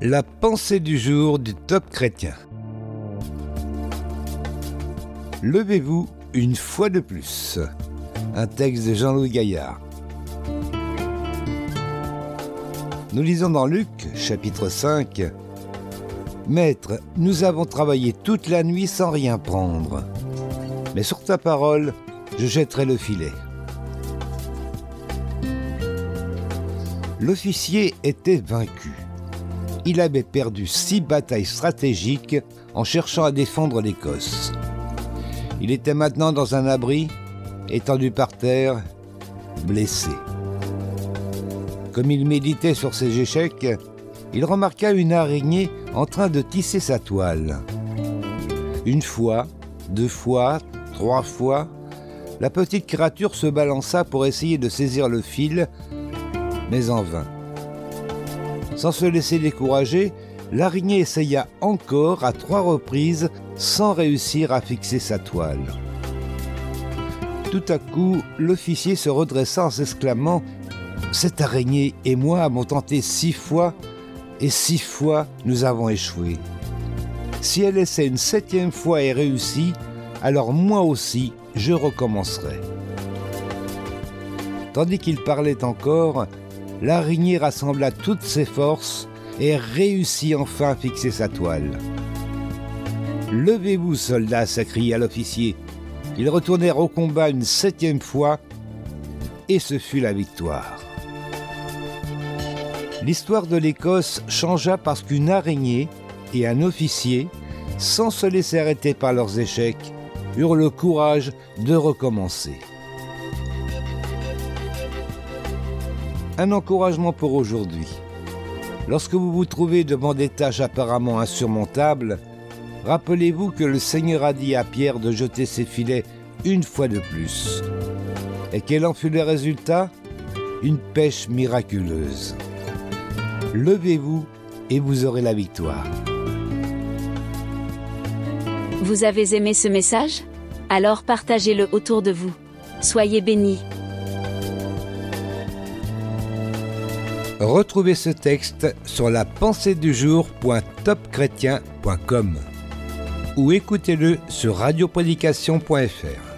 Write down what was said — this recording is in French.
La pensée du jour du top chrétien. Levez-vous une fois de plus. Un texte de Jean-Louis Gaillard. Nous lisons dans Luc, chapitre 5. Maître, nous avons travaillé toute la nuit sans rien prendre. Mais sur ta parole, je jetterai le filet. L'officier était vaincu il avait perdu six batailles stratégiques en cherchant à défendre l'Écosse. Il était maintenant dans un abri, étendu par terre, blessé. Comme il méditait sur ses échecs, il remarqua une araignée en train de tisser sa toile. Une fois, deux fois, trois fois, la petite créature se balança pour essayer de saisir le fil, mais en vain. Sans se laisser décourager, l'araignée essaya encore à trois reprises sans réussir à fixer sa toile. Tout à coup, l'officier se redressa en s'exclamant Cette araignée et moi avons tenté six fois, et six fois nous avons échoué. Si elle essaie une septième fois et réussit, alors moi aussi je recommencerai. Tandis qu'il parlait encore, l'araignée rassembla toutes ses forces et réussit enfin à fixer sa toile. Levez-vous, soldats, s'écria l'officier. Ils retournèrent au combat une septième fois, et ce fut la victoire. L'histoire de l'Écosse changea parce qu'une araignée et un officier, sans se laisser arrêter par leurs échecs, eurent le courage de recommencer. Un encouragement pour aujourd'hui. Lorsque vous vous trouvez devant des tâches apparemment insurmontables, rappelez-vous que le Seigneur a dit à Pierre de jeter ses filets une fois de plus. Et quel en fut le résultat? Une pêche miraculeuse. Levez-vous et vous aurez la victoire. Vous avez aimé ce message? Alors partagez-le autour de vous. Soyez bénis. Retrouvez ce texte sur la pensée du ou écoutez-le sur radioprédication.fr.